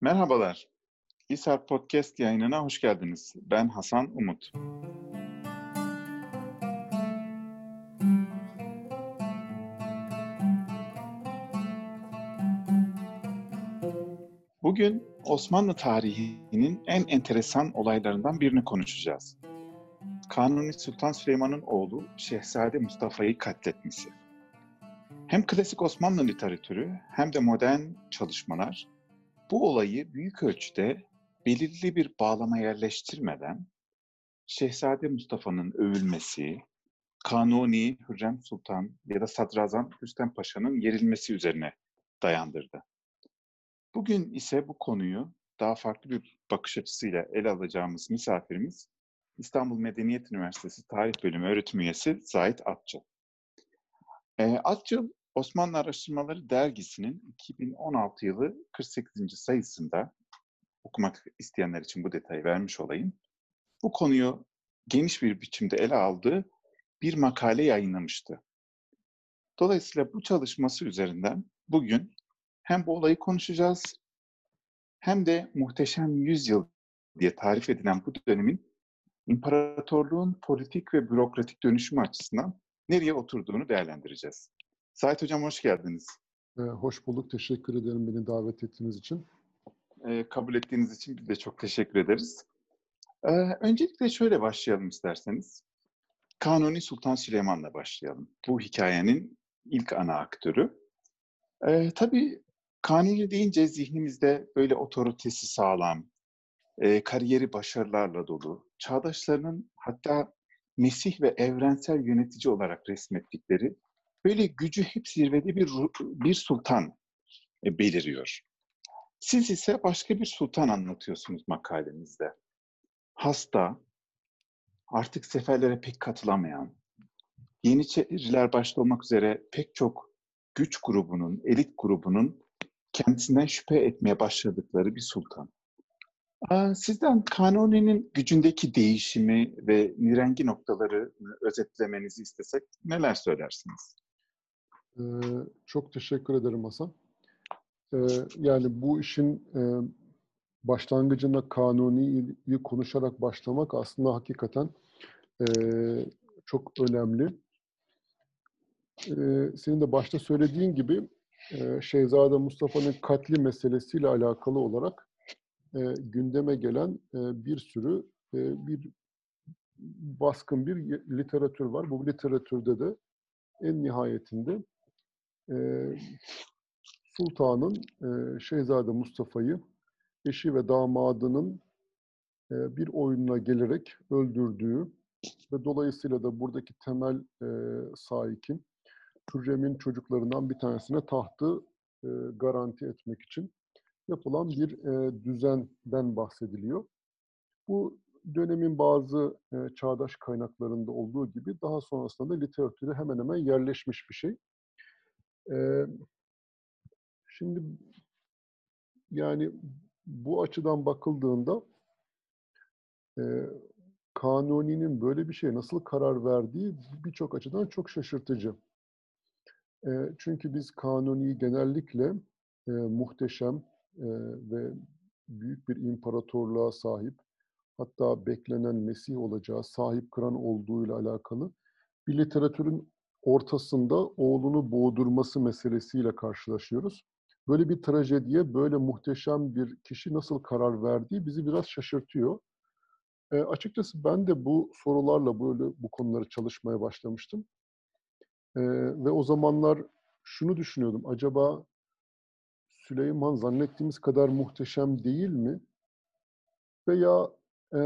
Merhabalar. İSAR Podcast yayınına hoş geldiniz. Ben Hasan Umut. Bugün Osmanlı tarihinin en enteresan olaylarından birini konuşacağız. Kanuni Sultan Süleyman'ın oğlu Şehzade Mustafa'yı katletmesi. Hem klasik Osmanlı literatürü hem de modern çalışmalar bu olayı büyük ölçüde belirli bir bağlama yerleştirmeden Şehzade Mustafa'nın övülmesi, Kanuni Hürrem Sultan ya da Sadrazam Rüstem Paşa'nın yerilmesi üzerine dayandırdı. Bugün ise bu konuyu daha farklı bir bakış açısıyla ele alacağımız misafirimiz İstanbul Medeniyet Üniversitesi Tarih Bölümü öğretim üyesi Zahit Atçıl. E, Atçıl, Osmanlı Araştırmaları Dergisi'nin 2016 yılı 48. sayısında okumak isteyenler için bu detayı vermiş olayım. Bu konuyu geniş bir biçimde ele aldığı bir makale yayınlamıştı. Dolayısıyla bu çalışması üzerinden bugün hem bu olayı konuşacağız hem de muhteşem yüzyıl diye tarif edilen bu dönemin imparatorluğun politik ve bürokratik dönüşümü açısından nereye oturduğunu değerlendireceğiz. Sait Hocam hoş geldiniz. Ee, hoş bulduk. Teşekkür ederim beni davet ettiğiniz için. Ee, kabul ettiğiniz için biz de çok teşekkür ederiz. Ee, öncelikle şöyle başlayalım isterseniz. Kanuni Sultan Süleyman'la başlayalım. Bu hikayenin ilk ana aktörü. Ee, tabii Kanuni deyince zihnimizde böyle otoritesi sağlam, e, kariyeri başarılarla dolu, çağdaşlarının hatta Mesih ve evrensel yönetici olarak resmettikleri böyle gücü hep zirvede bir bir sultan e, beliriyor. Siz ise başka bir sultan anlatıyorsunuz makalenizde. Hasta, artık seferlere pek katılamayan, Yeniçeriler başta olmak üzere pek çok güç grubunun, elit grubunun kendisinden şüphe etmeye başladıkları bir sultan. Sizden Kanuni'nin gücündeki değişimi ve nirengi noktaları özetlemenizi istesek neler söylersiniz? Ee, çok teşekkür ederim Hasan. Ee, yani bu işin e, başlangıcında Kanuni'yi konuşarak başlamak aslında hakikaten e, çok önemli. E, senin de başta söylediğin gibi e, Şehzade Mustafa'nın katli meselesiyle alakalı olarak e, gündeme gelen e, bir sürü e, bir baskın bir literatür var. Bu literatürde de en nihayetinde e, Sultan'ın e, Şehzade Mustafa'yı eşi ve damadının e, bir oyununa gelerek öldürdüğü ve dolayısıyla da buradaki temel e, sahikin Hürrem'in çocuklarından bir tanesine tahtı e, garanti etmek için yapılan bir e, düzenden bahsediliyor. Bu dönemin bazı e, çağdaş kaynaklarında olduğu gibi daha sonrasında da literatüre hemen hemen yerleşmiş bir şey. E, şimdi yani bu açıdan bakıldığında e, Kanuni'nin böyle bir şeye nasıl karar verdiği birçok açıdan çok şaşırtıcı. E, çünkü biz Kanuni'yi genellikle e, muhteşem e, ve büyük bir imparatorluğa sahip, hatta beklenen Mesih olacağı, sahip kıran olduğuyla alakalı bir literatürün ortasında oğlunu boğdurması meselesiyle karşılaşıyoruz. Böyle bir trajediye, böyle muhteşem bir kişi nasıl karar verdiği bizi biraz şaşırtıyor. E, açıkçası ben de bu sorularla böyle bu konuları çalışmaya başlamıştım. E, ve o zamanlar şunu düşünüyordum. Acaba Süleyman zannettiğimiz kadar muhteşem değil mi? Veya e,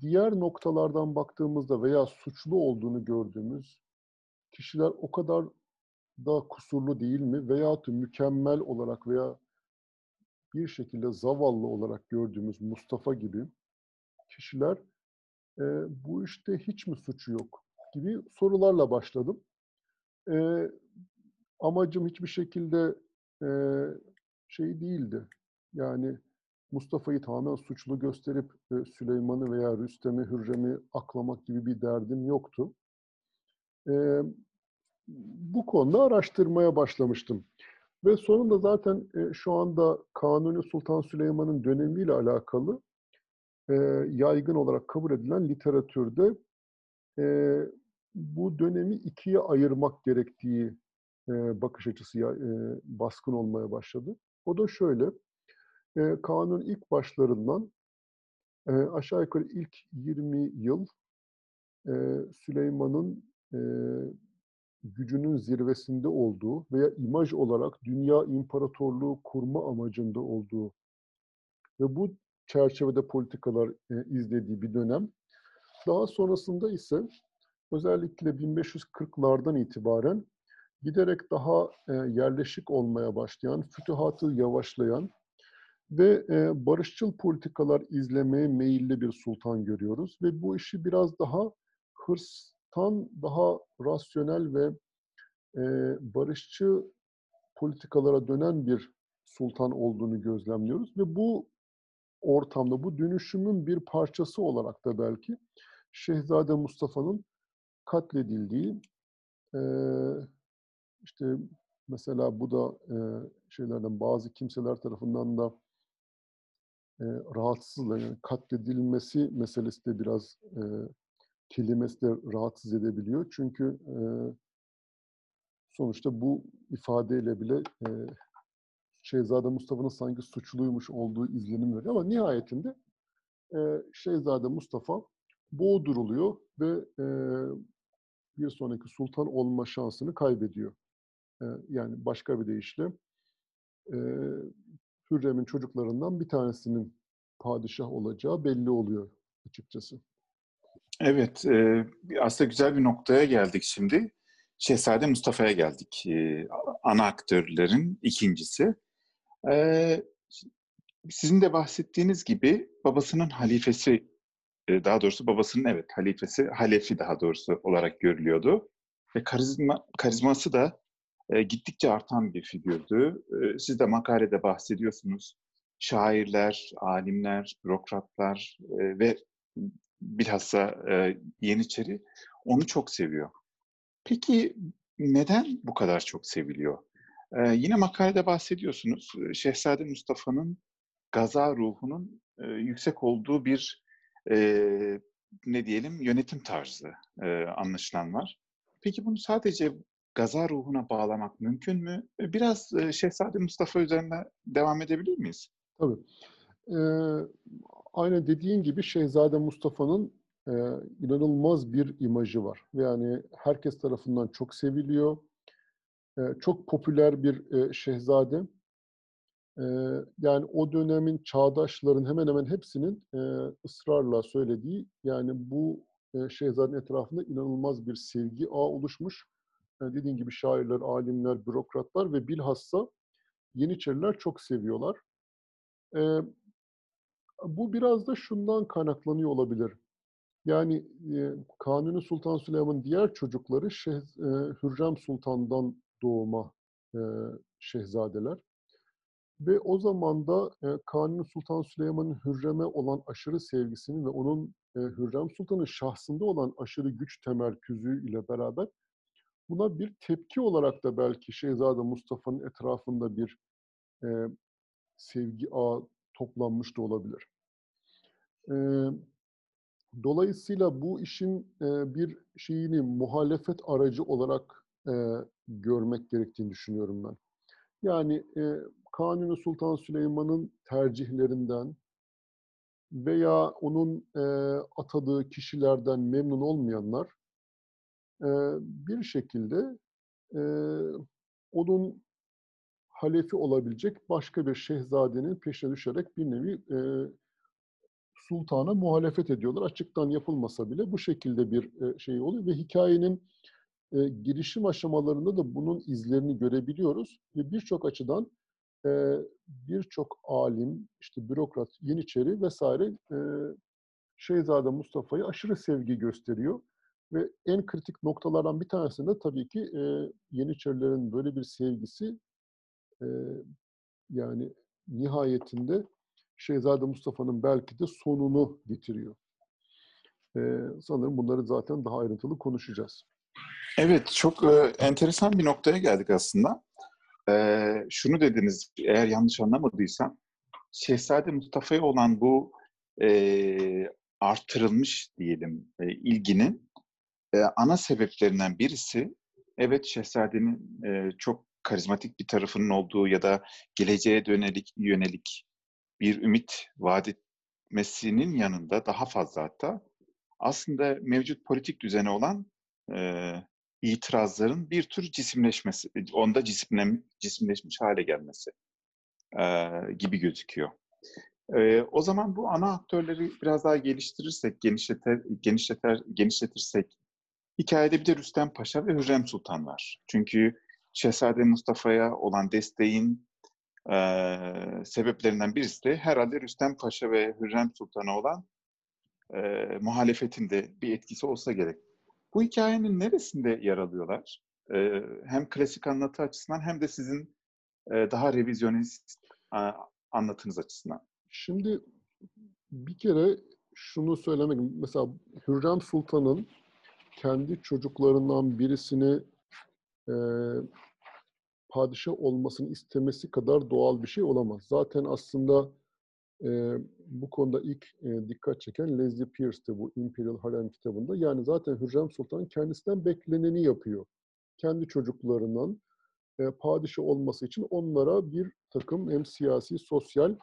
diğer noktalardan baktığımızda veya suçlu olduğunu gördüğümüz kişiler o kadar da kusurlu değil mi? Veyahut mükemmel olarak veya bir şekilde zavallı olarak gördüğümüz Mustafa gibi kişiler e, bu işte hiç mi suçu yok gibi sorularla başladım. E, amacım hiçbir şekilde e, şey değildi. Yani Mustafa'yı tamamen suçlu gösterip e, Süleyman'ı veya Rüstem'i, Hürrem'i aklamak gibi bir derdim yoktu. E, bu konuda araştırmaya başlamıştım. Ve sonunda zaten e, şu anda Kanuni Sultan Süleyman'ın dönemiyle alakalı e, yaygın olarak kabul edilen literatürde e, bu dönemi ikiye ayırmak gerektiği e, bakış açısı e, baskın olmaya başladı. O da şöyle, e, kanun ilk başlarından e, aşağı yukarı ilk 20 yıl e, Süleyman'ın e, gücünün zirvesinde olduğu veya imaj olarak dünya imparatorluğu kurma amacında olduğu ve bu çerçevede politikalar e, izlediği bir dönem. Daha sonrasında ise özellikle 1540'lardan itibaren giderek daha e, yerleşik olmaya başlayan, fütühatı yavaşlayan ve e, barışçıl politikalar izlemeye meyilli bir sultan görüyoruz. Ve bu işi biraz daha hırstan daha rasyonel ve e, barışçı politikalara dönen bir sultan olduğunu gözlemliyoruz. Ve bu ortamda, bu dönüşümün bir parçası olarak da belki Şehzade Mustafa'nın katledildiği, e, işte mesela bu da e, şeylerden bazı kimseler tarafından da e, rahatsızlar. Yani katledilmesi meselesi de biraz e, kelimesi de rahatsız edebiliyor. Çünkü e, sonuçta bu ifadeyle bile e, Şehzade Mustafa'nın sanki suçluymuş olduğu izlenim veriyor. Ama nihayetinde e, Şehzade Mustafa boğduruluyor ve e, bir sonraki sultan olma şansını kaybediyor. E, yani başka bir deyişle e, Hürrem'in çocuklarından bir tanesinin padişah olacağı belli oluyor açıkçası. Evet, e, aslında güzel bir noktaya geldik şimdi. Şehzade Mustafa'ya geldik. E, ana aktörlerin ikincisi. E, sizin de bahsettiğiniz gibi babasının halifesi, daha doğrusu babasının evet halifesi, halefi daha doğrusu olarak görülüyordu. Ve karizma, karizması da gittikçe artan bir figürdü. Siz de makalede bahsediyorsunuz. Şairler, alimler, bürokratlar ve bilhassa e, Yeniçeri onu çok seviyor. Peki neden bu kadar çok seviliyor? E, yine makalede bahsediyorsunuz. Şehzade Mustafa'nın gaza ruhunun e, yüksek olduğu bir e, ne diyelim yönetim tarzı e, anlaşılan var. Peki bunu sadece gaza ruhuna bağlamak mümkün mü? Biraz e, Şehzade Mustafa üzerine devam edebilir miyiz? Tabii. Ee, aynen dediğin gibi Şehzade Mustafa'nın e, inanılmaz bir imajı var. Yani herkes tarafından çok seviliyor. E, çok popüler bir e, şehzade. E, yani o dönemin çağdaşların hemen hemen hepsinin e, ısrarla söylediği yani bu e, şehzadenin etrafında inanılmaz bir sevgi ağı oluşmuş. Yani dediğin gibi şairler, alimler, bürokratlar ve bilhassa Yeniçeriler çok seviyorlar. Ee, bu biraz da şundan kaynaklanıyor olabilir. Yani e, Kanuni Sultan Süleyman'ın diğer çocukları Şeh, e, Hürrem Sultan'dan doğma e, şehzadeler. Ve o zaman da e, Kanuni Sultan Süleyman'ın Hürrem'e olan aşırı sevgisinin ve onun e, Hürrem Sultan'ın şahsında olan aşırı güç temerküzü ile beraber buna bir tepki olarak da belki Şehzade Mustafa'nın etrafında bir e, sevgi ağı toplanmış da olabilir. E, dolayısıyla bu işin e, bir şeyini muhalefet aracı olarak e, görmek gerektiğini düşünüyorum ben. Yani e, Kanuni Sultan Süleyman'ın tercihlerinden veya onun e, atadığı kişilerden memnun olmayanlar e, bir şekilde e, onun halefi olabilecek başka bir şehzadenin peşine düşerek bir nevi e, sultana muhalefet ediyorlar. Açıktan yapılmasa bile bu şekilde bir e, şey oluyor ve hikayenin e, girişim aşamalarında da bunun izlerini görebiliyoruz ve birçok açıdan e, birçok alim, işte bürokrat, yeniçeri vesaire e, Şehzade Mustafa'yı aşırı sevgi gösteriyor. Ve en kritik noktalardan bir tanesinde tabii ki e, Yeniçerilerin böyle bir sevgisi e, yani nihayetinde Şehzade Mustafa'nın belki de sonunu getiriyor. E, sanırım bunları zaten daha ayrıntılı konuşacağız. Evet, çok e, enteresan bir noktaya geldik aslında. Ee, şunu dediniz, eğer yanlış anlamadıysam, Şehzade Mustafa'ya olan bu e, artırılmış diyelim e, ilginin e, ana sebeplerinden birisi, evet Şehzade'nin e, çok karizmatik bir tarafının olduğu ya da geleceğe yönelik, yönelik bir ümit vaat etmesinin yanında daha fazla hatta aslında mevcut politik düzene olan e, itirazların bir tür cisimleşmesi, onda cisimlen, cisimleşmiş hale gelmesi e, gibi gözüküyor. E, o zaman bu ana aktörleri biraz daha geliştirirsek, genişleter, genişleter, genişletirsek, hikayede bir de Rüstem Paşa ve Hürrem Sultan var. Çünkü Şehzade Mustafa'ya olan desteğin e, sebeplerinden birisi de herhalde Rüstem Paşa ve Hürrem Sultan'a olan e, muhalefetin de bir etkisi olsa gerek. Bu hikayenin neresinde yer alıyorlar? E, hem klasik anlatı açısından hem de sizin e, daha revizyonist e, anlatınız açısından. Şimdi bir kere şunu söylemek, mesela Hürrem Sultan'ın kendi çocuklarından birisini e, padişah olmasını istemesi kadar doğal bir şey olamaz. Zaten aslında e, bu konuda ilk e, dikkat çeken Leslie Pierce'ti bu Imperial Harem kitabında. Yani zaten Hürrem Sultan kendisinden bekleneni yapıyor. Kendi çocuklarından e, padişah olması için onlara bir takım hem siyasi, sosyal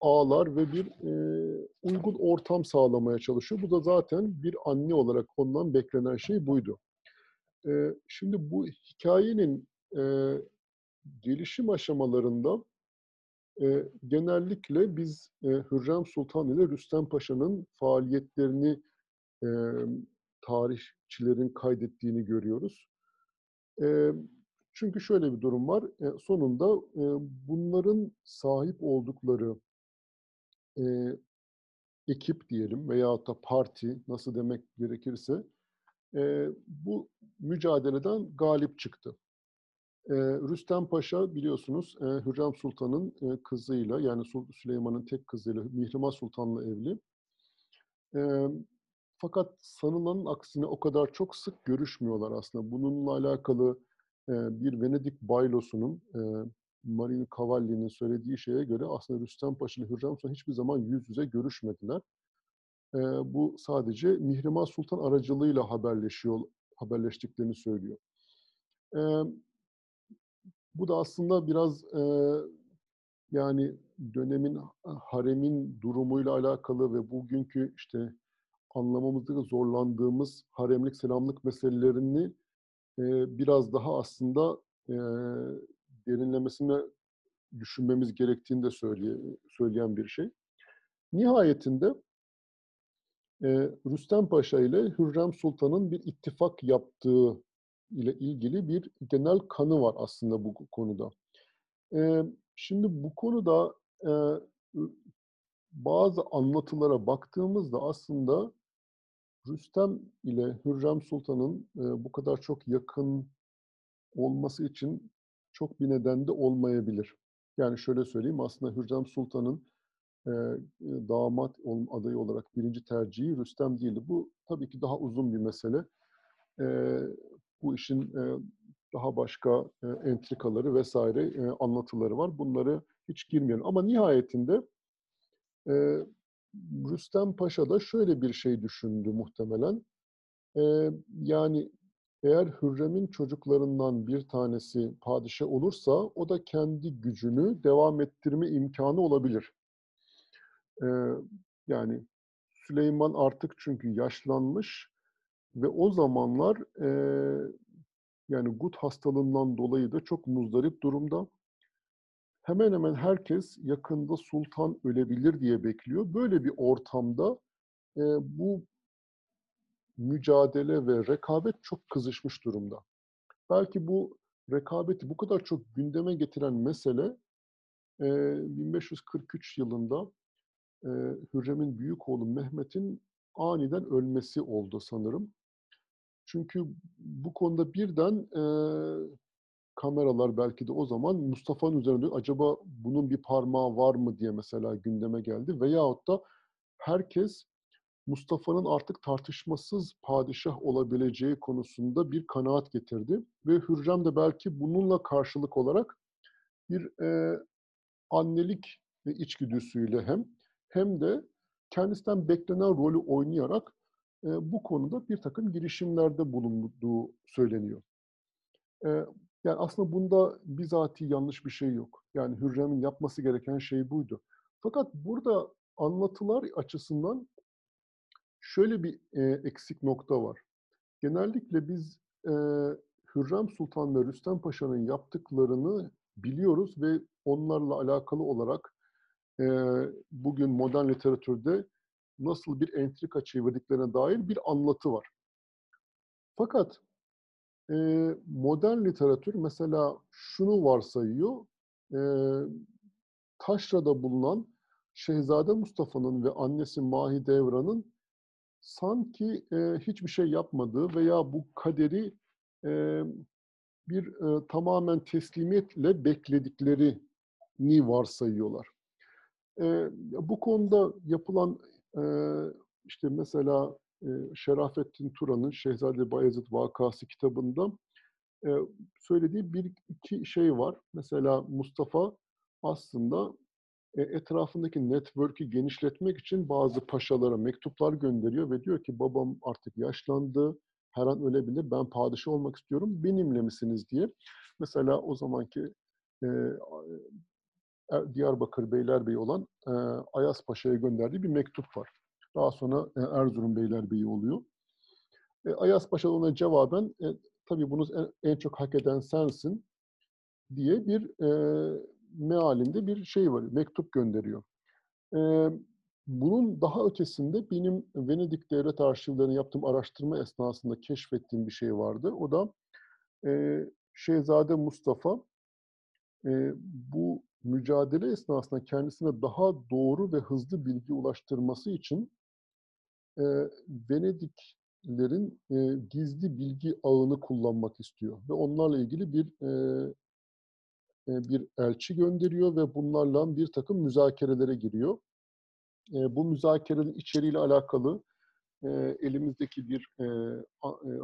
ağlar ve bir e, uygun ortam sağlamaya çalışıyor. Bu da zaten bir anne olarak ondan beklenen şey buydu. E, şimdi bu hikayenin e, gelişim aşamalarında e, genellikle biz e, Hürrem Sultan ile Rüstem Paşa'nın faaliyetlerini e, tarihçilerin kaydettiğini görüyoruz. E, çünkü şöyle bir durum var. E, sonunda e, bunların sahip oldukları e, ekip diyelim veya da parti nasıl demek gerekirse e, bu mücadeleden galip çıktı. Rüstem Paşa biliyorsunuz Hürrem Sultan'ın kızıyla yani Süleyman'ın tek kızıyla Mihrimah Sultan'la evli. Fakat sanılanın aksine o kadar çok sık görüşmüyorlar aslında. Bununla alakalı bir Venedik baylosunun e, Marini Cavalli'nin söylediği şeye göre aslında Rüstem Paşa ile Hürrem Sultan hiçbir zaman yüz yüze görüşmediler. Bu sadece Mihrimah Sultan aracılığıyla haberleşiyor, haberleştiklerini söylüyor. E, bu da aslında biraz e, yani dönemin haremin durumuyla alakalı ve bugünkü işte anlamamızda zorlandığımız haremlik selamlık meselelerini e, biraz daha aslında e, derinlemesine düşünmemiz gerektiğini de söyleye, söyleyen bir şey. Nihayetinde e, Rüstem Paşa ile Hürrem Sultan'ın bir ittifak yaptığı ile ilgili bir genel kanı var aslında bu konuda. Şimdi bu konuda bazı anlatılara baktığımızda aslında Rüstem ile Hürrem Sultan'ın bu kadar çok yakın olması için çok bir neden de olmayabilir. Yani şöyle söyleyeyim aslında Hürrem Sultan'ın e, damat adayı olarak birinci tercihi Rüstem değildi. Bu tabii ki daha uzun bir mesele. Bu işin daha başka entrikaları vesaire anlatıları var. Bunları hiç girmeyelim. Ama nihayetinde Rüstem Paşa da şöyle bir şey düşündü muhtemelen. Yani eğer Hürrem'in çocuklarından bir tanesi padişah olursa o da kendi gücünü devam ettirme imkanı olabilir. Yani Süleyman artık çünkü yaşlanmış ve o zamanlar e, yani gut hastalığından dolayı da çok muzdarip durumda. Hemen hemen herkes yakında sultan ölebilir diye bekliyor. Böyle bir ortamda e, bu mücadele ve rekabet çok kızışmış durumda. Belki bu rekabeti bu kadar çok gündeme getiren mesele 1543 yılında Hürrem'in büyük oğlu Mehmet'in aniden ölmesi oldu sanırım. Çünkü bu konuda birden e, kameralar belki de o zaman Mustafa'nın üzerinde acaba bunun bir parmağı var mı diye mesela gündeme geldi. Veyahut da herkes Mustafa'nın artık tartışmasız padişah olabileceği konusunda bir kanaat getirdi. Ve Hürrem de belki bununla karşılık olarak bir e, annelik içgüdüsüyle hem hem de kendisinden beklenen rolü oynayarak bu konuda bir takım girişimlerde bulunduğu söyleniyor. Yani aslında bunda bizatihi yanlış bir şey yok. Yani Hürrem'in yapması gereken şey buydu. Fakat burada anlatılar açısından şöyle bir eksik nokta var. Genellikle biz Hürrem Sultan ve Rüstem Paşa'nın yaptıklarını biliyoruz ve onlarla alakalı olarak bugün modern literatürde nasıl bir entrika çevirdiklerine dair bir anlatı var. Fakat e, modern literatür mesela şunu varsayıyor, e, Taşra'da bulunan Şehzade Mustafa'nın ve annesi Mahidevran'ın sanki e, hiçbir şey yapmadığı veya bu kaderi e, bir e, tamamen teslimiyetle beklediklerini varsayıyorlar. E, bu konuda yapılan e, işte mesela e, Şerafettin Turan'ın Şehzade Bayezid Vakası kitabında e, söylediği bir iki şey var. Mesela Mustafa aslında e, etrafındaki network'ü genişletmek için bazı paşalara mektuplar gönderiyor ve diyor ki babam artık yaşlandı, her an ölebilir, ben padişah olmak istiyorum, benimle misiniz diye. Mesela o zamanki e, Diyarbakır Beylerbeyi olan e, Ayas Paşa'ya gönderdiği bir mektup var. Daha sonra e, Erzurum Beylerbeyi oluyor. E, Ayas Paşa ona cevaben, e, tabii bunu en, en çok hak eden sensin diye bir e, mealinde bir şey var, mektup gönderiyor. E, bunun daha ötesinde benim Venedik Devlet Arşivlerine yaptığım araştırma esnasında keşfettiğim bir şey vardı. O da e, Şehzade Mustafa e, bu mücadele esnasında kendisine daha doğru ve hızlı bilgi ulaştırması için e, Venediklerin e, gizli bilgi ağını kullanmak istiyor ve onlarla ilgili bir e, bir elçi gönderiyor ve bunlarla bir takım müzakerelere giriyor. Bu müzakerenin içeriğiyle alakalı elimizdeki bir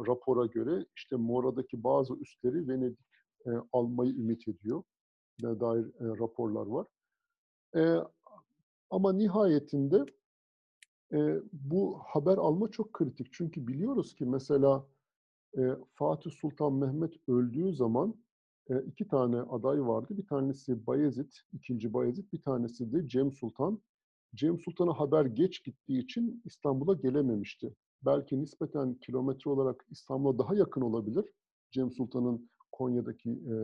rapora göre işte Mora'daki bazı üsleri Venedik almayı ümit ediyor. Dair raporlar var. Ama nihayetinde bu haber alma çok kritik. Çünkü biliyoruz ki mesela Fatih Sultan Mehmet öldüğü zaman iki tane aday vardı. Bir tanesi Bayezid, ikinci Bayezid, bir tanesi de Cem Sultan. Cem Sultan'a haber geç gittiği için İstanbul'a gelememişti. Belki nispeten kilometre olarak İstanbul'a daha yakın olabilir Cem Sultan'ın Konya'daki e,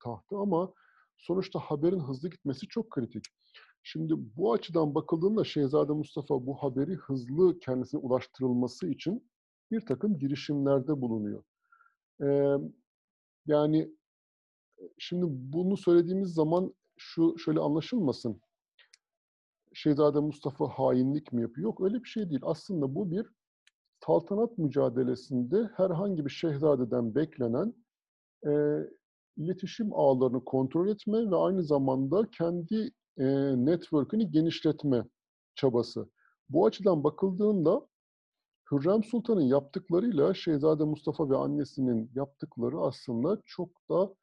tahtı ama sonuçta haberin hızlı gitmesi çok kritik. Şimdi bu açıdan bakıldığında Şehzade Mustafa bu haberi hızlı kendisine ulaştırılması için bir takım girişimlerde bulunuyor. Ee, yani şimdi bunu söylediğimiz zaman şu şöyle anlaşılmasın. Şehzade Mustafa hainlik mi yapıyor? Yok öyle bir şey değil. Aslında bu bir saltanat mücadelesinde herhangi bir şehzadeden beklenen e, iletişim ağlarını kontrol etme ve aynı zamanda kendi e, network'ünü genişletme çabası. Bu açıdan bakıldığında Hürrem Sultan'ın yaptıklarıyla Şehzade Mustafa ve annesinin yaptıkları aslında çok da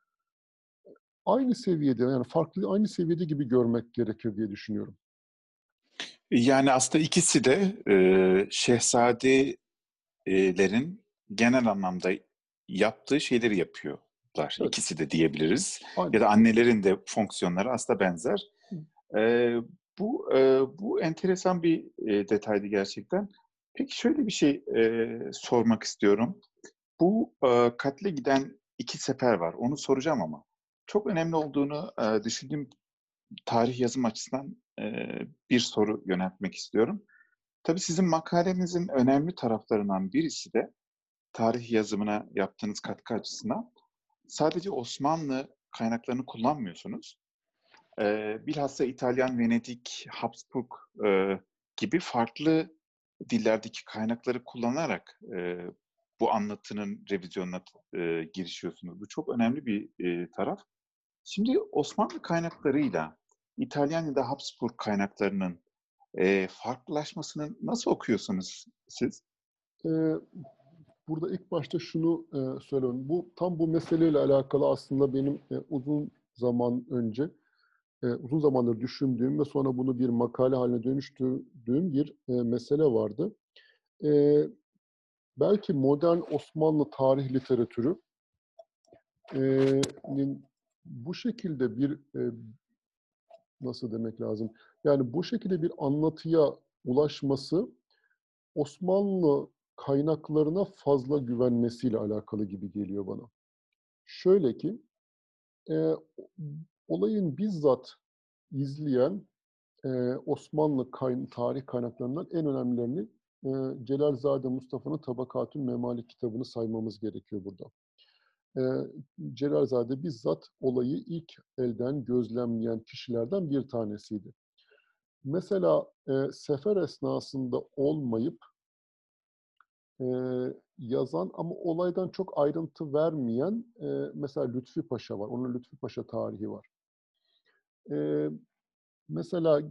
aynı seviyede yani farklı aynı seviyede gibi görmek gerekir diye düşünüyorum. Yani aslında ikisi de e, şehzadelerin genel anlamda yaptığı şeyleri yapıyorlar. Evet. İkisi de diyebiliriz. Aynen. Ya da annelerin de fonksiyonları aslında benzer. E, bu e, bu enteresan bir e, detaydı gerçekten. Peki şöyle bir şey e, sormak istiyorum. Bu e, katle giden iki sefer var. Onu soracağım ama çok önemli olduğunu e, düşündüğüm tarih yazım açısından e, bir soru yöneltmek istiyorum. Tabii sizin makalenizin önemli taraflarından birisi de tarih yazımına yaptığınız katkı açısından sadece Osmanlı kaynaklarını kullanmıyorsunuz. E, bilhassa İtalyan, Venedik, Habsburg e, gibi farklı dillerdeki kaynakları kullanarak e, bu anlatının revizyonuna e, girişiyorsunuz. Bu çok önemli bir e, taraf. Şimdi Osmanlı kaynaklarıyla İtalyan ya da Habsburg kaynaklarının e, farklılaşmasını nasıl okuyorsunuz siz? Ee, burada ilk başta şunu e, söyleyeyim. Bu tam bu meseleyle alakalı aslında benim e, uzun zaman önce e, uzun zamandır düşündüğüm ve sonra bunu bir makale haline dönüştürdüğüm bir e, mesele vardı. E, belki modern Osmanlı tarih literatürü e, bu şekilde bir e, nasıl demek lazım? Yani bu şekilde bir anlatıya ulaşması Osmanlı kaynaklarına fazla güvenmesiyle alakalı gibi geliyor bana. Şöyle ki, e, olayın bizzat izleyen e, Osmanlı kayn tarih kaynaklarından en önemlilerini e, Celalzade Mustafa'nın Tabakatül Memalik kitabını saymamız gerekiyor burada. E, Celalzade bizzat olayı ilk elden gözlemleyen kişilerden bir tanesiydi. Mesela e, sefer esnasında olmayıp e, yazan ama olaydan çok ayrıntı vermeyen e, mesela Lütfi Paşa var. Onun Lütfi Paşa tarihi var. E, mesela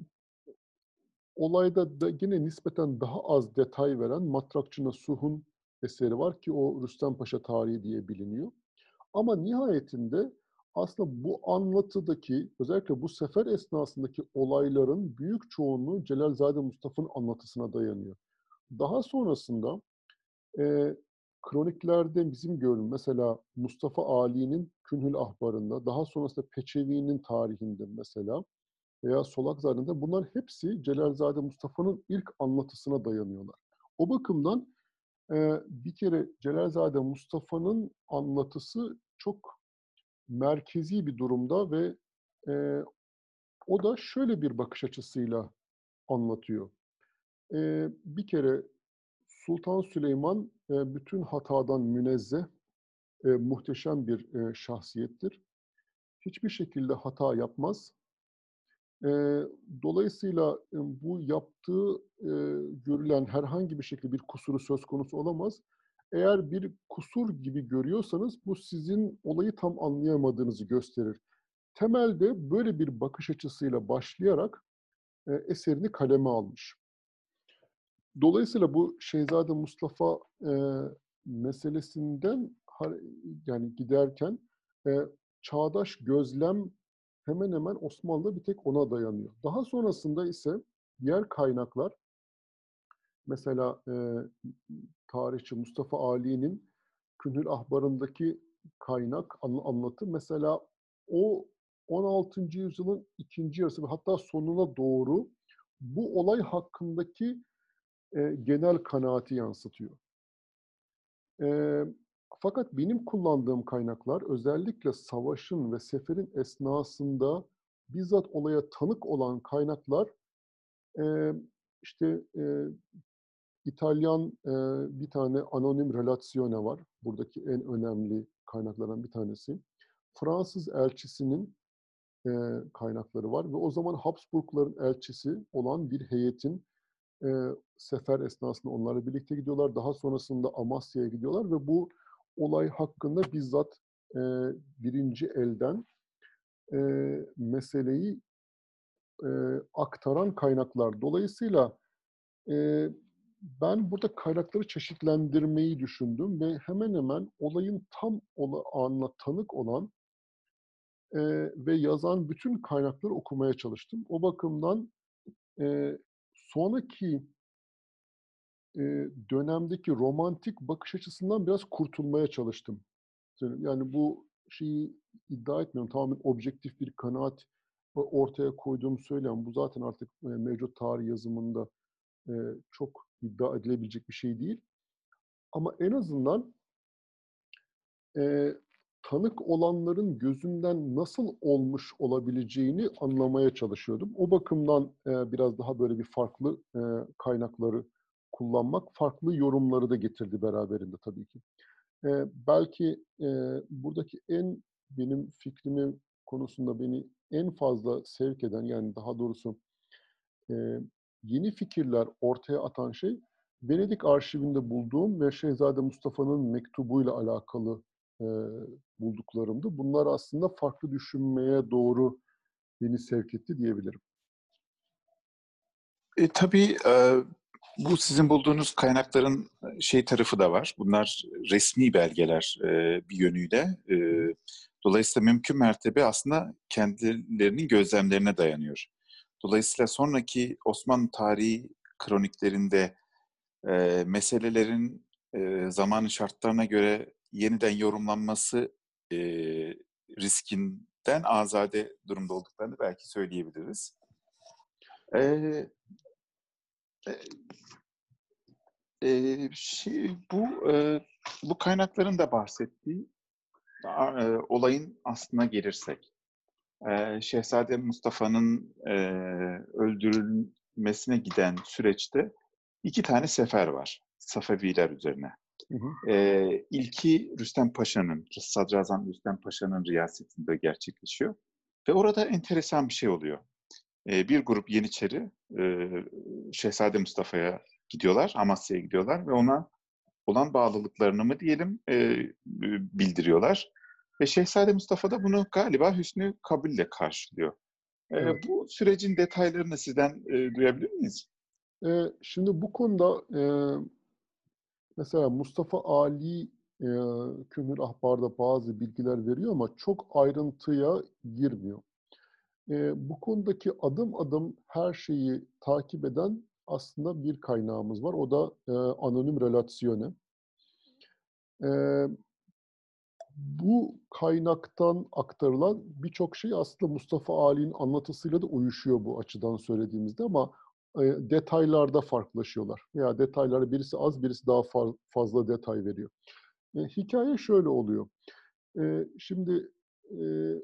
olayda da yine nispeten daha az detay veren Matrakçı Nasuh'un eseri var ki o Rüstem Paşa tarihi diye biliniyor. Ama nihayetinde aslında bu anlatıdaki özellikle bu sefer esnasındaki olayların büyük çoğunluğu Celalzade Mustafa'nın anlatısına dayanıyor. Daha sonrasında e, kroniklerde bizim gördüğümüz mesela Mustafa Ali'nin Künhül Ahbarı'nda, daha sonrasında Peçevi'nin tarihinde mesela veya Solakzade'de bunlar hepsi Celalzade Mustafa'nın ilk anlatısına dayanıyorlar. O bakımdan e, bir kere Celalzade Mustafa'nın anlatısı çok merkezi bir durumda ve e, o da şöyle bir bakış açısıyla anlatıyor. E, bir kere Sultan Süleyman e, bütün hatadan münezzeh, e, muhteşem bir e, şahsiyettir. Hiçbir şekilde hata yapmaz. E, dolayısıyla bu yaptığı görülen herhangi bir şekilde bir kusuru söz konusu olamaz. Eğer bir kusur gibi görüyorsanız bu sizin olayı tam anlayamadığınızı gösterir. Temelde böyle bir bakış açısıyla başlayarak eserini kaleme almış. Dolayısıyla bu Şehzade Mustafa e, meselesinden yani giderken e, çağdaş gözlem hemen hemen Osmanlı'da bir tek ona dayanıyor. Daha sonrasında ise diğer kaynaklar mesela e, tarihçi Mustafa Ali'nin Künhül Ahbarı'ndaki kaynak anlatı mesela o 16. yüzyılın ikinci yarısı hatta sonuna doğru bu olay hakkındaki e, genel kanaati yansıtıyor. E, fakat benim kullandığım kaynaklar özellikle savaşın ve seferin esnasında bizzat olaya tanık olan kaynaklar e, işte e, İtalyan e, bir tane anonim relazione var. Buradaki en önemli kaynaklardan bir tanesi. Fransız elçisinin e, kaynakları var ve o zaman Habsburgların elçisi olan bir heyetin e, sefer esnasında onlarla birlikte gidiyorlar. Daha sonrasında Amasya'ya gidiyorlar ve bu olay hakkında bizzat e, birinci elden e, meseleyi e, aktaran kaynaklar. Dolayısıyla e, ben burada kaynakları çeşitlendirmeyi düşündüm ve hemen hemen olayın tam ola, anına tanık olan e, ve yazan bütün kaynakları okumaya çalıştım. O bakımdan e, sonraki e, dönemdeki romantik bakış açısından biraz kurtulmaya çalıştım. Yani bu şeyi iddia etmiyorum. Tamamen objektif bir kanaat ortaya koyduğumu söylüyorum. Bu zaten artık e, mevcut tarih yazımında e, çok iddia edilebilecek bir şey değil. Ama en azından e, tanık olanların gözünden nasıl olmuş olabileceğini anlamaya çalışıyordum. O bakımdan e, biraz daha böyle bir farklı e, kaynakları kullanmak, farklı yorumları da getirdi beraberinde tabii ki. E, belki e, buradaki en benim fikrimi konusunda beni en fazla sevk eden yani daha doğrusu e, yeni fikirler ortaya atan şey Venedik arşivinde bulduğum ve Şehzade Mustafa'nın mektubuyla alakalı e, bulduklarımdı. Bunlar aslında farklı düşünmeye doğru beni sevk etti diyebilirim. E, tabii e, bu sizin bulduğunuz kaynakların şey tarafı da var. Bunlar resmi belgeler e, bir yönüyle. E, Dolayısıyla mümkün mertebe aslında kendilerinin gözlemlerine dayanıyor. Dolayısıyla sonraki Osmanlı tarihi kroniklerinde e, meselelerin e, zamanın şartlarına göre yeniden yorumlanması e, riskinden azade durumda olduklarını belki söyleyebiliriz. E, e, şey, bu e, bu kaynakların da bahsettiği e, olayın aslına gelirsek, e, Şehzade Mustafa'nın e, öldürülmesine giden süreçte iki tane sefer var Safeviler üzerine. Hı hı. E, ilki Rüstem Paşa'nın, Sadrazam Rüstem Paşa'nın riyasetinde gerçekleşiyor. Ve orada enteresan bir şey oluyor. E, bir grup Yeniçeri e, Şehzade Mustafa'ya gidiyorlar, Amasya'ya gidiyorlar ve ona olan bağlılıklarını mı diyelim e, bildiriyorlar. Ve Şehzade Mustafa da bunu galiba hüsnü kabulle karşılıyor. E, evet. Bu sürecin detaylarını sizden e, duyabilir miyiz? E, şimdi bu konuda e, mesela Mustafa Ali e, Kömür Ahbar'da bazı bilgiler veriyor ama çok ayrıntıya girmiyor. E, bu konudaki adım adım her şeyi takip eden aslında bir kaynağımız var. O da e, anonim relasyone. E, bu kaynaktan aktarılan birçok şey aslında Mustafa Ali'nin anlatısıyla da uyuşuyor bu açıdan söylediğimizde ama detaylarda farklılaşıyorlar. Veya detayları birisi az, birisi daha fazla detay veriyor. E, hikaye şöyle oluyor. E, şimdi e,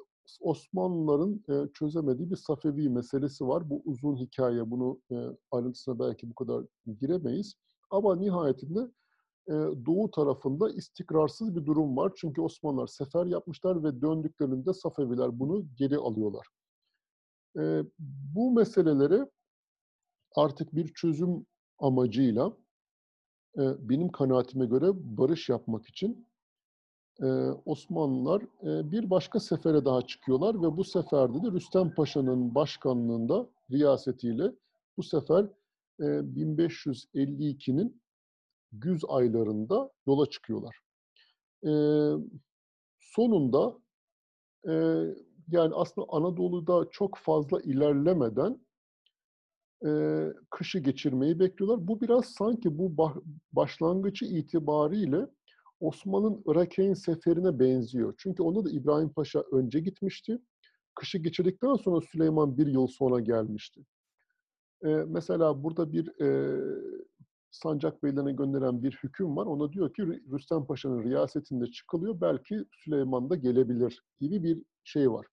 Osmanlıların e, çözemediği bir Safevi meselesi var. Bu uzun hikaye, bunu e, ayrıntısına belki bu kadar giremeyiz. Ama nihayetinde e, doğu tarafında istikrarsız bir durum var. Çünkü Osmanlılar sefer yapmışlar ve döndüklerinde Safeviler bunu geri alıyorlar. E, bu meseleleri artık bir çözüm amacıyla e, benim kanaatime göre barış yapmak için e, Osmanlılar e, bir başka sefere daha çıkıyorlar ve bu seferde de Rüstem Paşa'nın başkanlığında riyasetiyle bu sefer e, 1552'nin güz aylarında yola çıkıyorlar. E, sonunda e, yani aslında Anadolu'da çok fazla ilerlemeden e, kışı geçirmeyi bekliyorlar. Bu biraz sanki bu başlangıcı itibariyle Osman'ın Irak'ın seferine benziyor. Çünkü onda da İbrahim Paşa önce gitmişti. Kışı geçirdikten sonra Süleyman bir yıl sonra gelmişti. Mesela burada bir e, sancak beylerine gönderen bir hüküm var. Ona diyor ki Rüstem Paşa'nın riyasetinde çıkılıyor. Belki Süleyman da gelebilir gibi bir şey var.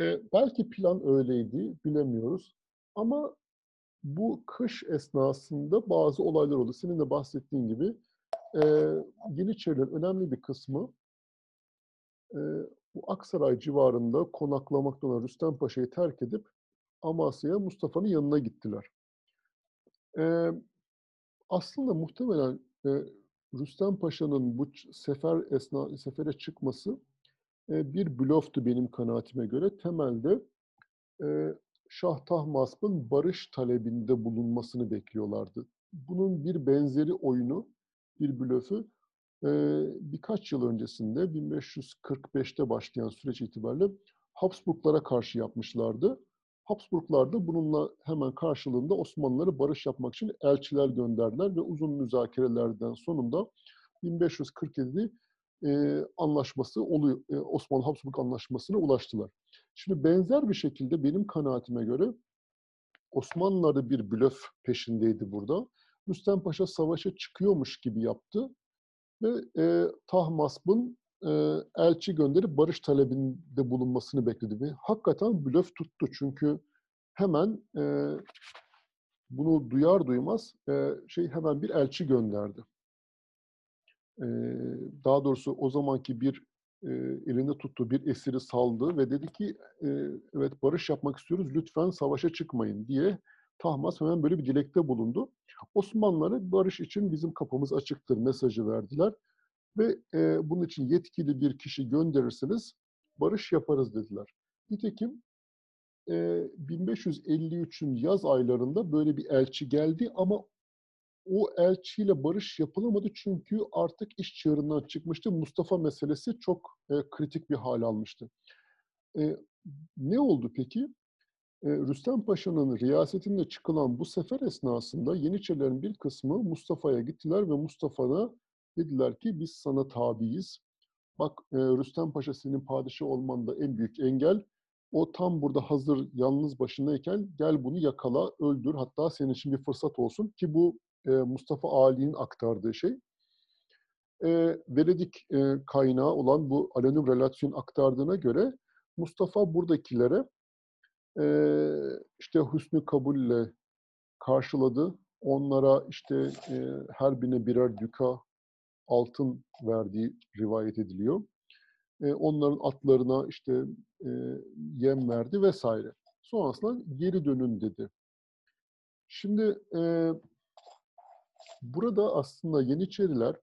Ee, belki plan öyleydi, bilemiyoruz. Ama bu kış esnasında bazı olaylar oldu. Senin de bahsettiğin gibi e, Yeniçerilerin önemli bir kısmı e, bu Aksaray civarında konaklamakta olan Rüstem Paşa'yı terk edip Amasya'ya Mustafa'nın yanına gittiler. E, aslında muhtemelen e, Rüstem Paşa'nın bu sefer esna sefere çıkması e, bir blöftü benim kanaatime göre. Temelde e, Şah Tahmasp'ın barış talebinde bulunmasını bekliyorlardı. Bunun bir benzeri oyunu bir blöfü birkaç yıl öncesinde 1545'te başlayan süreç itibariyle Habsburglara karşı yapmışlardı. Habsburglar da bununla hemen karşılığında Osmanlıları barış yapmak için elçiler gönderdiler ve uzun müzakerelerden sonunda 1547 e, anlaşması oluyor. E, Osmanlı Habsburg anlaşmasına ulaştılar. Şimdi benzer bir şekilde benim kanaatime göre Osmanlılar bir blöf peşindeydi burada. Rüstem Paşa savaşa çıkıyormuş gibi yaptı ve e, Tahmasp'ın e, elçi gönderip barış talebinde bulunmasını bekledi ve hakikaten blöf tuttu çünkü hemen e, bunu duyar duymaz e, şey hemen bir elçi gönderdi. E, daha doğrusu o zamanki bir e, elinde tuttuğu bir esiri saldı ve dedi ki e, evet barış yapmak istiyoruz lütfen savaşa çıkmayın diye Tahmas hemen böyle bir dilekte bulundu. Osmanlılara barış için bizim kapımız açıktır mesajı verdiler. Ve e, bunun için yetkili bir kişi gönderirseniz barış yaparız dediler. Nitekim e, 1553'ün yaz aylarında böyle bir elçi geldi ama o elçiyle barış yapılamadı çünkü artık iş çığırından çıkmıştı. Mustafa meselesi çok e, kritik bir hal almıştı. E, ne oldu peki? E, Rüstem Paşa'nın riyasetinde çıkılan bu sefer esnasında Yeniçerilerin bir kısmı Mustafa'ya gittiler ve Mustafa'na dediler ki biz sana tabiiz. Bak e, Rüstem Paşa senin padişah olmanda en büyük engel. O tam burada hazır yalnız başındayken gel bunu yakala, öldür. Hatta senin için bir fırsat olsun ki bu e, Mustafa Ali'nin aktardığı şey. E, Venedik e, kaynağı olan bu Alenum Relasyon aktardığına göre Mustafa buradakilere e, işte hüsnü kabulle karşıladı. Onlara işte e, her birine birer düka altın verdiği rivayet ediliyor. E, onların atlarına işte e, yem verdi vesaire. Sonrasında geri dönün dedi. Şimdi e, burada aslında Yeniçeriler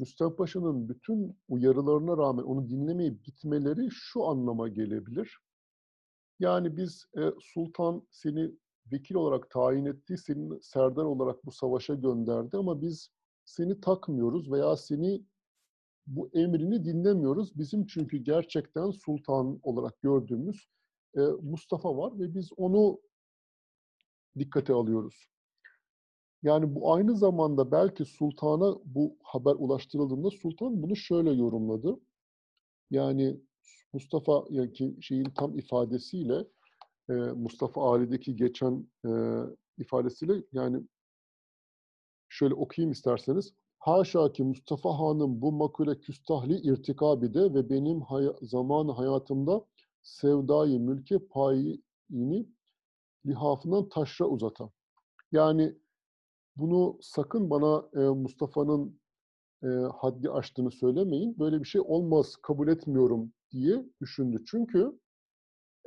Rüstem Paşa'nın bütün uyarılarına rağmen onu dinlemeyip gitmeleri şu anlama gelebilir. Yani biz e, sultan seni vekil olarak tayin etti, seni serdar olarak bu savaşa gönderdi ama biz seni takmıyoruz veya seni bu emrini dinlemiyoruz. Bizim çünkü gerçekten sultan olarak gördüğümüz e, Mustafa var ve biz onu dikkate alıyoruz. Yani bu aynı zamanda belki sultana bu haber ulaştırıldığında sultan bunu şöyle yorumladı. Yani Mustafa yani şeyin tam ifadesiyle e, Mustafa Ali'deki geçen e, ifadesiyle yani şöyle okuyayım isterseniz. Haşa ki Mustafa Han'ın bu makule küstahli irtikabide ve benim hay zamanı hayatımda sevdayı mülke payini lihafından taşra uzatan. Yani bunu sakın bana e, Mustafa'nın e, haddi aştığını söylemeyin. Böyle bir şey olmaz, kabul etmiyorum diye düşündü. Çünkü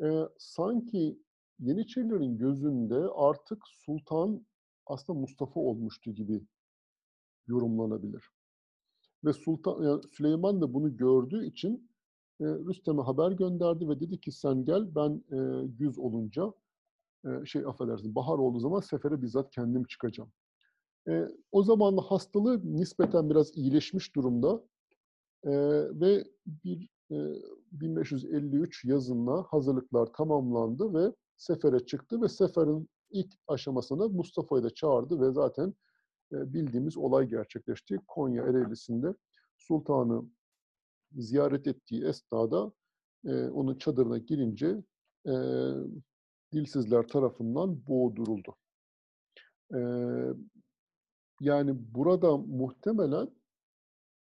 e, sanki Yeniçerilerin gözünde artık sultan aslında Mustafa olmuştu gibi yorumlanabilir. Ve Sultan yani Süleyman da bunu gördüğü için e, Rüstem'e haber gönderdi ve dedi ki sen gel ben e, güz olunca e, şey affedersin bahar olduğu zaman sefere bizzat kendim çıkacağım. E, o zaman hastalığı nispeten biraz iyileşmiş durumda e, ve bir e, 1553 yazında hazırlıklar tamamlandı ve sefere çıktı ve seferin ilk aşamasında Mustafa'yı da çağırdı ve zaten e, bildiğimiz olay gerçekleşti. Konya Ereğlisi'nde sultanı ziyaret ettiği esnada e, onun çadırına girince e, dilsizler tarafından boğduruldu. E, yani burada muhtemelen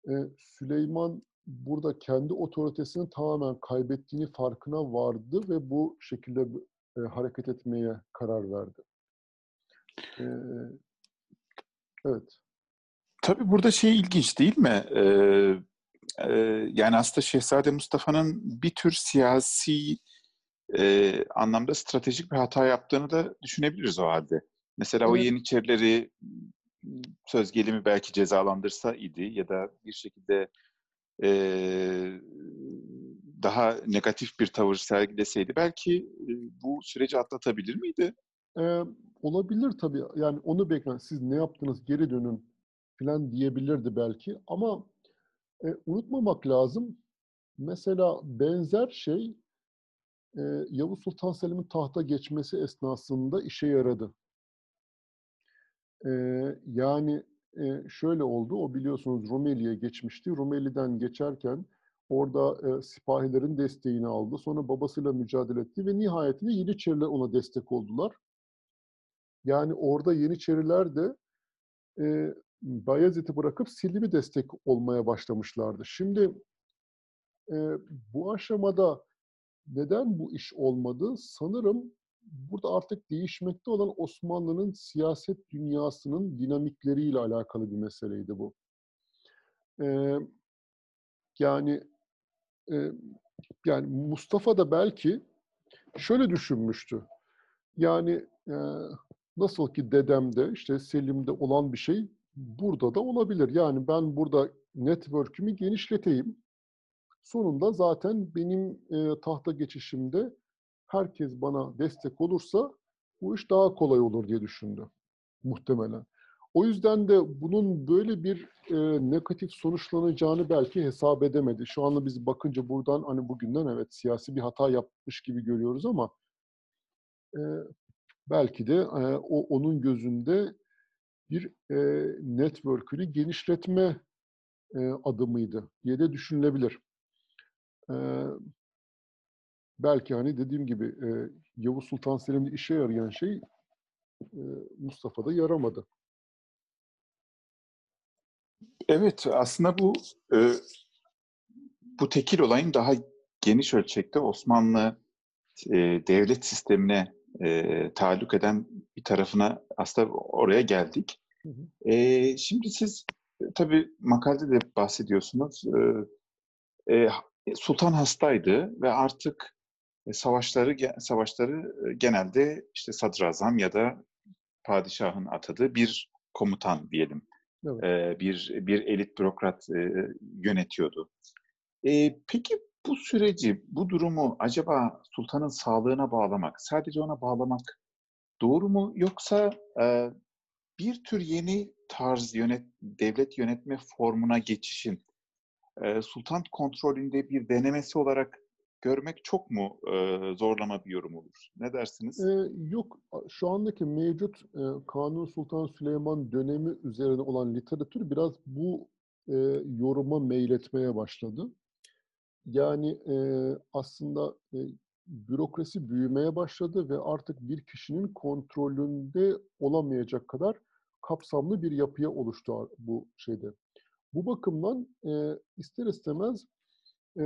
e, Süleyman burada kendi otoritesini tamamen kaybettiğini farkına vardı ve bu şekilde e, hareket etmeye karar verdi. E, evet. Tabii burada şey ilginç değil mi? Ee, e, yani aslında Şehzade Mustafa'nın bir tür siyasi e, anlamda stratejik bir hata yaptığını da düşünebiliriz o halde. Mesela evet. o Yeniçerileri söz gelimi belki cezalandırsa idi ya da bir şekilde e, daha negatif bir tavır sergileseydi belki e, bu süreci atlatabilir miydi? Ee, olabilir tabii. Yani onu beklen. Siz ne yaptınız geri dönün falan diyebilirdi belki. Ama e, unutmamak lazım. Mesela benzer şey e, Yavuz Sultan Selim'in tahta geçmesi esnasında işe yaradı. E, yani e, şöyle oldu. O biliyorsunuz Rumeli'ye geçmişti. Rumeli'den geçerken orada e, sipahilerin desteğini aldı. Sonra babasıyla mücadele etti ve nihayetinde Yeniçeriler ona destek oldular. Yani orada Yeniçeriler de e, Bayezid'i bırakıp Selim'i destek olmaya başlamışlardı. Şimdi e, bu aşamada neden bu iş olmadı? Sanırım burada artık değişmekte olan Osmanlı'nın siyaset dünyasının dinamikleriyle alakalı bir meseleydi bu. Ee, yani e, yani Mustafa da belki şöyle düşünmüştü. Yani e, nasıl ki dedemde işte Selim'de olan bir şey burada da olabilir. Yani ben burada network'ümü genişleteyim. Sonunda zaten benim e, tahta geçişimde herkes bana destek olursa bu iş daha kolay olur diye düşündü muhtemelen. O yüzden de bunun böyle bir e, negatif sonuçlanacağını belki hesap edemedi. Şu anda biz bakınca buradan hani bugünden evet siyasi bir hata yapmış gibi görüyoruz ama e, belki de e, o onun gözünde bir e, network'ünü genişletme e, adımıydı diye de düşünülebilir. E, belki hani dediğim gibi e, Yavuz Sultan Selim'de işe yarayan şey e, Mustafa'da yaramadı. Evet, aslında bu e, bu tekil olayın daha geniş ölçekte Osmanlı e, devlet sistemine e, taalluk eden bir tarafına aslında oraya geldik. Hı hı. E, şimdi siz tabii makalede de bahsediyorsunuz. E, e, Sultan hastaydı ve artık savaşları savaşları genelde işte sadrazam ya da padişahın atadığı bir komutan diyelim. Evet. E, bir bir elit bürokrat e, yönetiyordu. E, peki bu süreci, bu durumu acaba sultanın sağlığına bağlamak, sadece ona bağlamak doğru mu? Yoksa e, bir tür yeni tarz yönet, devlet yönetme formuna geçişin e, sultan kontrolünde bir denemesi olarak görmek çok mu e, zorlama bir yorum olur? Ne dersiniz? Ee, yok, şu andaki mevcut e, Kanun Sultan Süleyman dönemi üzerine olan literatür biraz bu e, yoruma meyletmeye başladı. Yani e, aslında e, bürokrasi büyümeye başladı ve artık bir kişinin kontrolünde olamayacak kadar kapsamlı bir yapıya oluştu bu şeyde. Bu bakımdan e, ister istemez e,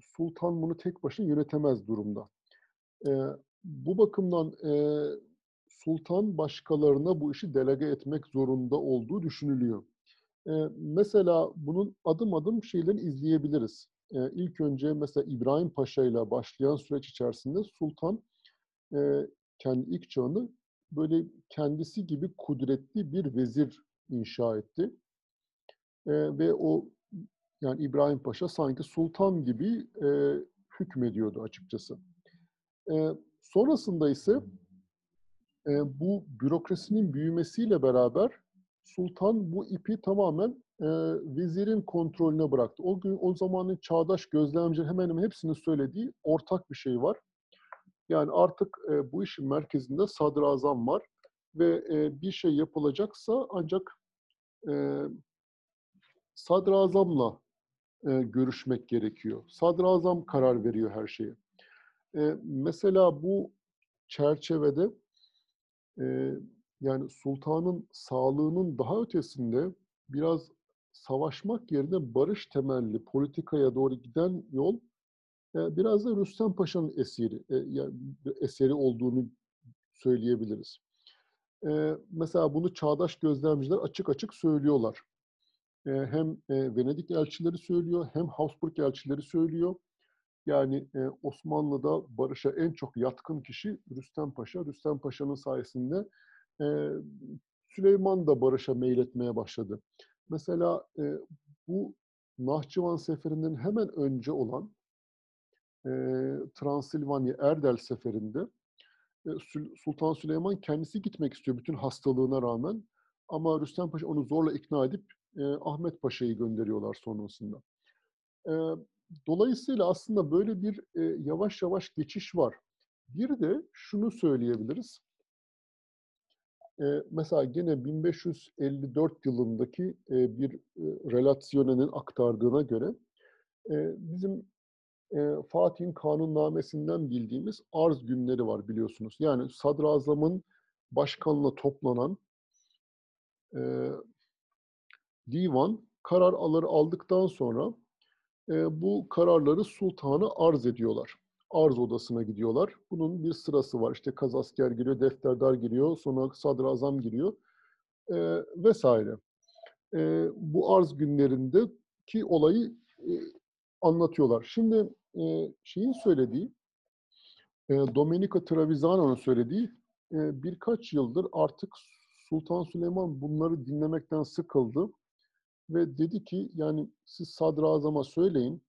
sultan bunu tek başına yönetemez durumda. E, bu bakımdan e, sultan başkalarına bu işi delege etmek zorunda olduğu düşünülüyor. E, mesela bunun adım adım şeylerini izleyebiliriz. E, ilk önce mesela İbrahim Paşa ile başlayan süreç içerisinde sultan e, kendi ilk çağını böyle kendisi gibi kudretli bir vezir inşa etti. E, ve o yani İbrahim Paşa sanki sultan gibi e, hükmediyordu açıkçası. E, sonrasında ise e, bu bürokrasinin büyümesiyle beraber sultan bu ipi tamamen e, vezirin kontrolüne bıraktı. O gün o zamanın çağdaş gözlemci hemen hemen hepsinin söylediği ortak bir şey var. Yani artık e, bu işin merkezinde sadrazam var ve e, bir şey yapılacaksa ancak e, sadrazamla e, görüşmek gerekiyor. Sadrazam karar veriyor her şeye. E, mesela bu çerçevede e, yani sultanın sağlığının daha ötesinde biraz savaşmak yerine barış temelli politikaya doğru giden yol e, biraz da Rüstem Paşa'nın eseri, e, yani eseri olduğunu söyleyebiliriz. E, mesela bunu çağdaş gözlemciler açık açık söylüyorlar hem Venedik elçileri söylüyor hem Habsburg elçileri söylüyor. Yani Osmanlı'da barışa en çok yatkın kişi Rüstem Paşa. Rüstem Paşa'nın sayesinde Süleyman da barışa meyletmeye başladı. Mesela bu Nahçıvan Seferi'nin hemen önce olan Transilvanya Erdel Seferi'nde Sultan Süleyman kendisi gitmek istiyor bütün hastalığına rağmen. Ama Rüstem Paşa onu zorla ikna edip e, Ahmet Paşa'yı gönderiyorlar sonrasında. E, dolayısıyla aslında böyle bir e, yavaş yavaş geçiş var. Bir de şunu söyleyebiliriz. E, mesela gene 1554 yılındaki e, bir e, relasyonunun aktardığına göre e, bizim e, Fatih'in kanunnamesinden bildiğimiz arz günleri var biliyorsunuz. Yani sadrazamın başkanla toplanan e, divan karar alır aldıktan sonra e, bu kararları sultana arz ediyorlar. Arz odasına gidiyorlar. Bunun bir sırası var. İşte kazasker giriyor, defterdar giriyor, sonra sadrazam giriyor e, vesaire. E, bu arz günlerinde ki olayı e, anlatıyorlar. Şimdi e, şeyin söylediği, e, Domenico Trevisano'nun söylediği e, birkaç yıldır artık Sultan Süleyman bunları dinlemekten sıkıldı ve dedi ki yani siz sadrazama söyleyin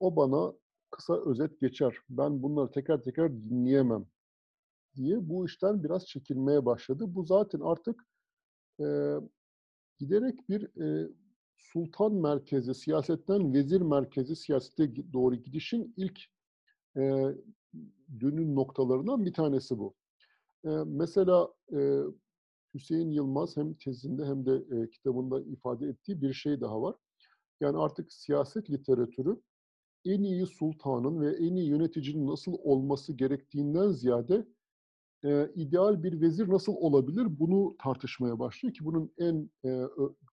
o bana kısa özet geçer. Ben bunları teker teker dinleyemem diye bu işten biraz çekilmeye başladı. Bu zaten artık eee, giderek bir, eee, sultan merkezli, siyasetten vezir merkezli siyasete doğru gidişin ilk, eee, dönüm noktalarından bir tanesi bu. Eee, mesela, eee, Hüseyin Yılmaz hem tezinde hem de, eee, kitabında ifade ettiği bir şey daha var. Yani artık siyaset literatürü en iyi sultanın ve en iyi yöneticinin nasıl olması gerektiğinden ziyade, eee, ideal bir vezir nasıl olabilir bunu tartışmaya başlıyor ki bunun en, ö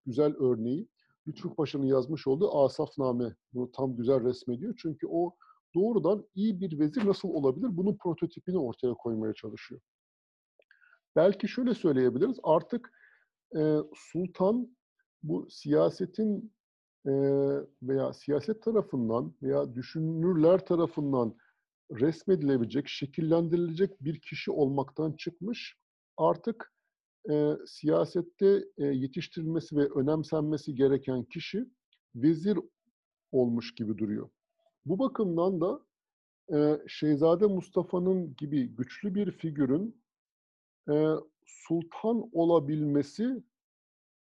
güzel örneği Lütfü Paşa'nın yazmış olduğu Asafname bunu tam güzel resmediyor. Çünkü o doğrudan iyi bir vezir nasıl olabilir bunun prototipini ortaya koymaya çalışıyor. Belki şöyle söyleyebiliriz, artık, eee, sultan bu siyasetin, eee, veya siyaset tarafından veya düşünürler tarafından resmedilebilecek, şekillendirilecek bir kişi olmaktan çıkmış, artık, eee, siyasette, eee, yetiştirilmesi ve önemsenmesi gereken kişi vezir olmuş gibi duruyor. Bu bakımdan da, eee, Şehzade Mustafa'nın gibi güçlü bir figürün, eee, sultan olabilmesi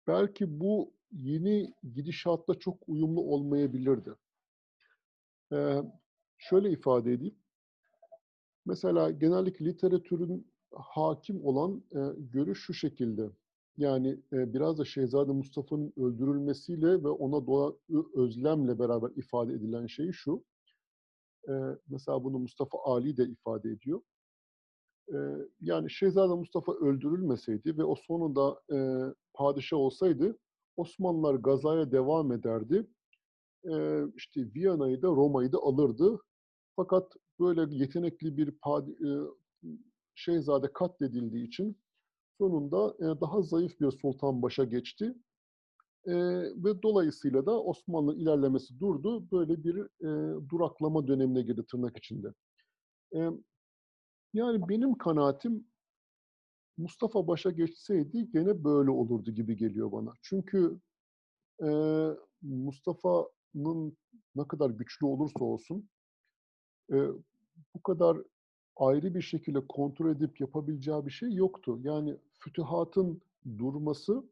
belki bu yeni gidişatla çok uyumlu olmayabilirdi. Eee, şöyle ifade edeyim. Mesela genellikle literatürün hâkim olan, eee, görüş şu şekilde: Yani, eee, biraz da Şehzade Mustafa'nın öldürülmesiyle ve ona doğan ö özlemle beraber ifade edilen şey şu: Eee, mesela bunu Mustafa Ali de ifade ediyor. Yani Şehzade Mustafa öldürülmeseydi ve o sonunda, eee, padişah olsaydı Osmanlılar gazaya devam ederdi. Eee, işte Viyana'yı da Roma'yı da alırdı. Fakat böyle yetenekli bir padi eee, şehzade katledildiği için sonunda, eee, daha zayıf bir sultan başa geçti. Eee, ve dolayısıyla da Osmanlı ilerlemesi durdu. Böyle bir, eee, duraklama dönemine girdi tırnak içinde. Emm, yani benim kanaatim Mustafa başa geçseydi gene böyle olurdu gibi geliyor bana. Çünkü, eee, Mustafa'nın ne kadar güçlü olursa olsun, eee, bu kadar ayrı bir şekilde kontrol edip yapabileceği bir şey yoktu. Yani fütühatın durması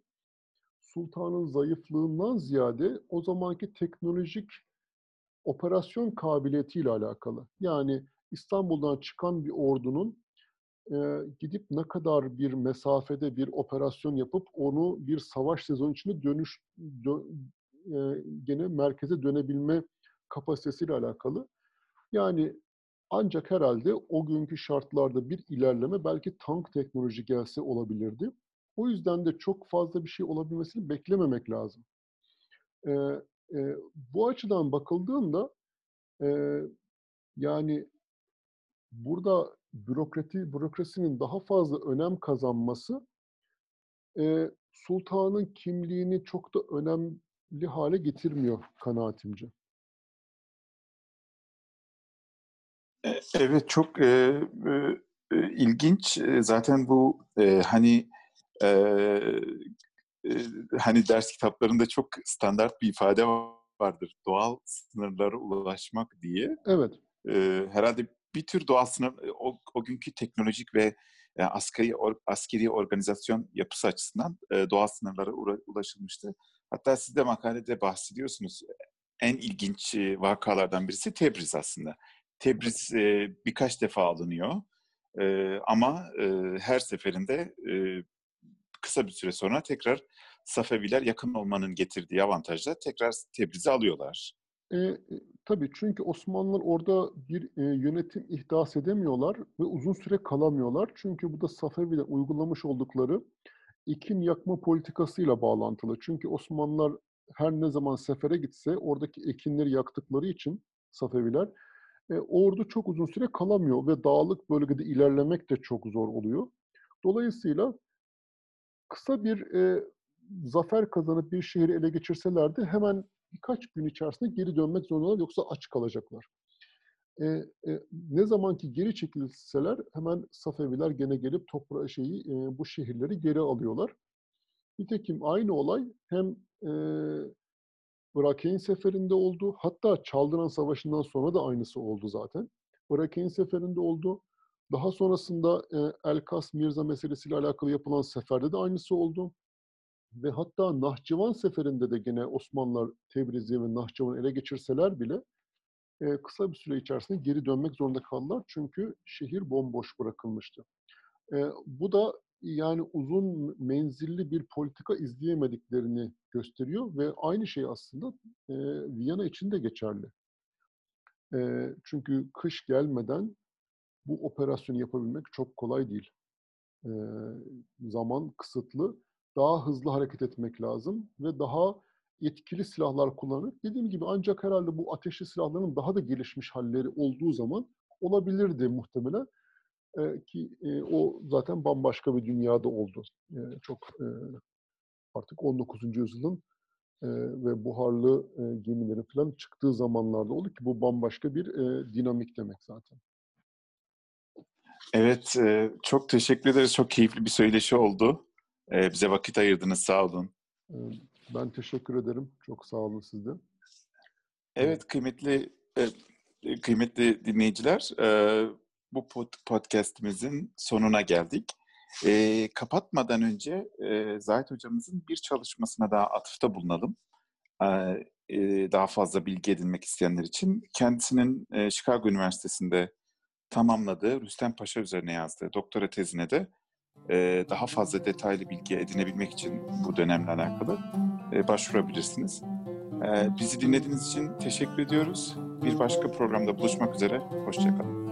sultanın zayıflığından ziyade o zamanki teknolojik operasyon kabiliyetiyle alakalı. Yani İstanbul'dan çıkan bir ordunun, eee, gidip ne kadar bir mesafede bir operasyon yapıp onu bir savaş sezonu içinde dönüş dö eee, gene merkeze dönebilme kapasitesiyle alakalı. Yani ancak herhâlde o günkü şartlarda bir ilerleme belki tank teknoloji gelse olabilirdi. O yüzden de çok fazla bir şey olabilmesini beklememek lazım. Eee, eee, bu açıdan bakıldığında, eee, yani burada bürokrati bürokrasinin daha fazla önem kazanması, eee, sultanın kimliğini çok da önemli hâle getirmiyor kanaatimce. E evet, çok, eee, eee, ilginç. Eee, zaten bu, eee, hani, eee, eee, hani, ders kitaplarında çok standart bir ifade vardır, "Doğal sınırlara ulaşmak." diye. Evet. Eee, herhâlde bir tür doğal sınır, eee, o o günkü teknolojik ve, eee, askeri or askeri organizasyon yapısı açısından, eee, doğal sınırlara ura ulaşılmıştı. Hatta siz de makalede bahsediyorsunuz. En ilginç, eee, vakalardan birisi Tebriz aslında. Tebriz, eee, birkaç defa alınıyor, eee, ama, eee, her seferinde, eee, kısa bir süre sonra tekrar Safeviler yakın olmanın getirdiği avantajla tekrar Tebriz'i alıyorlar. Eee, eee, tabii çünkü Osmanlılar orada bir, eee, yönetim ihdas edemiyorlar ve uzun süre kalamıyorlar. Çünkü bu da Safeviler uygulamış oldukları ekin yakma politikasıyla bağlantılı. Çünkü Osmanlılar her ne zaman sefere gitse oradaki ekinleri yaktıkları için Safeviler, eee, ordu çok uzun süre kalamıyor ve dağlık bölgede ilerlemek de çok zor oluyor. Dolayısıyla kısa bir, eee, zafer kazanıp bir şehri ele geçirseler de hemen birkaç gün içerisinde geri dönmek zorundalar yoksa aç kalacaklar. Eee, eee, ne zaman ki geri çekilseler hemen Safeviler gene gelip topra şeyi, eee, bu şehirleri geri alıyorlar. Nitekim aynı olay hem, eee, Bırakıyn Seferi'nde oldu. Hatta Çaldıran Savaşı'ndan sonra da aynısı oldu zaten. Bırakıyn Seferi'nde oldu. Daha sonrasında, eee, Elkas Mirza meselesiyle alakalı yapılan seferde de aynısı oldu. Ve hatta Nahçıvan seferinde de gene Osmanlılar Tebrizi ve Nahçıvan'ı ele geçirseler bile e, kısa bir süre içerisinde geri dönmek zorunda kaldılar. Çünkü şehir bomboş bırakılmıştı. E, bu da yani uzun menzilli bir politika izleyemediklerini gösteriyor ve aynı şey aslında e, Viyana için de geçerli. E, çünkü kış gelmeden bu operasyonu yapabilmek çok kolay değil. E, zaman kısıtlı, daha hızlı hareket etmek lazım ve daha etkili silahlar kullanıp dediğim gibi ancak herhalde bu ateşli silahların daha da gelişmiş halleri olduğu zaman olabilirdi muhtemelen e, ki e, o zaten bambaşka bir dünyada oldu. E, çok e, artık 19. yüzyılın e, ve buharlı e, gemilerin falan çıktığı zamanlarda oldu ki bu bambaşka bir e, dinamik demek zaten. Evet, e, çok teşekkür ederiz. Çok keyifli bir söyleşi oldu. E, bize vakit ayırdınız, sağ olun. E, ben teşekkür ederim. Çok sağ olun siz de. Evet, kıymetli e, kıymetli dinleyiciler, e, bu podcastimizin sonuna geldik. E, kapatmadan önce e, Zahit hocamızın bir çalışmasına daha atıfta bulunalım. E, e, daha fazla bilgi edinmek isteyenler için. Kendisinin e, Chicago Üniversitesi'nde tamamladığı, Rüstem Paşa üzerine yazdığı doktora tezine de e, daha fazla detaylı bilgi edinebilmek için bu dönemle alakalı e, başvurabilirsiniz. E, bizi dinlediğiniz için teşekkür ediyoruz. Bir başka programda buluşmak üzere. Hoşçakalın.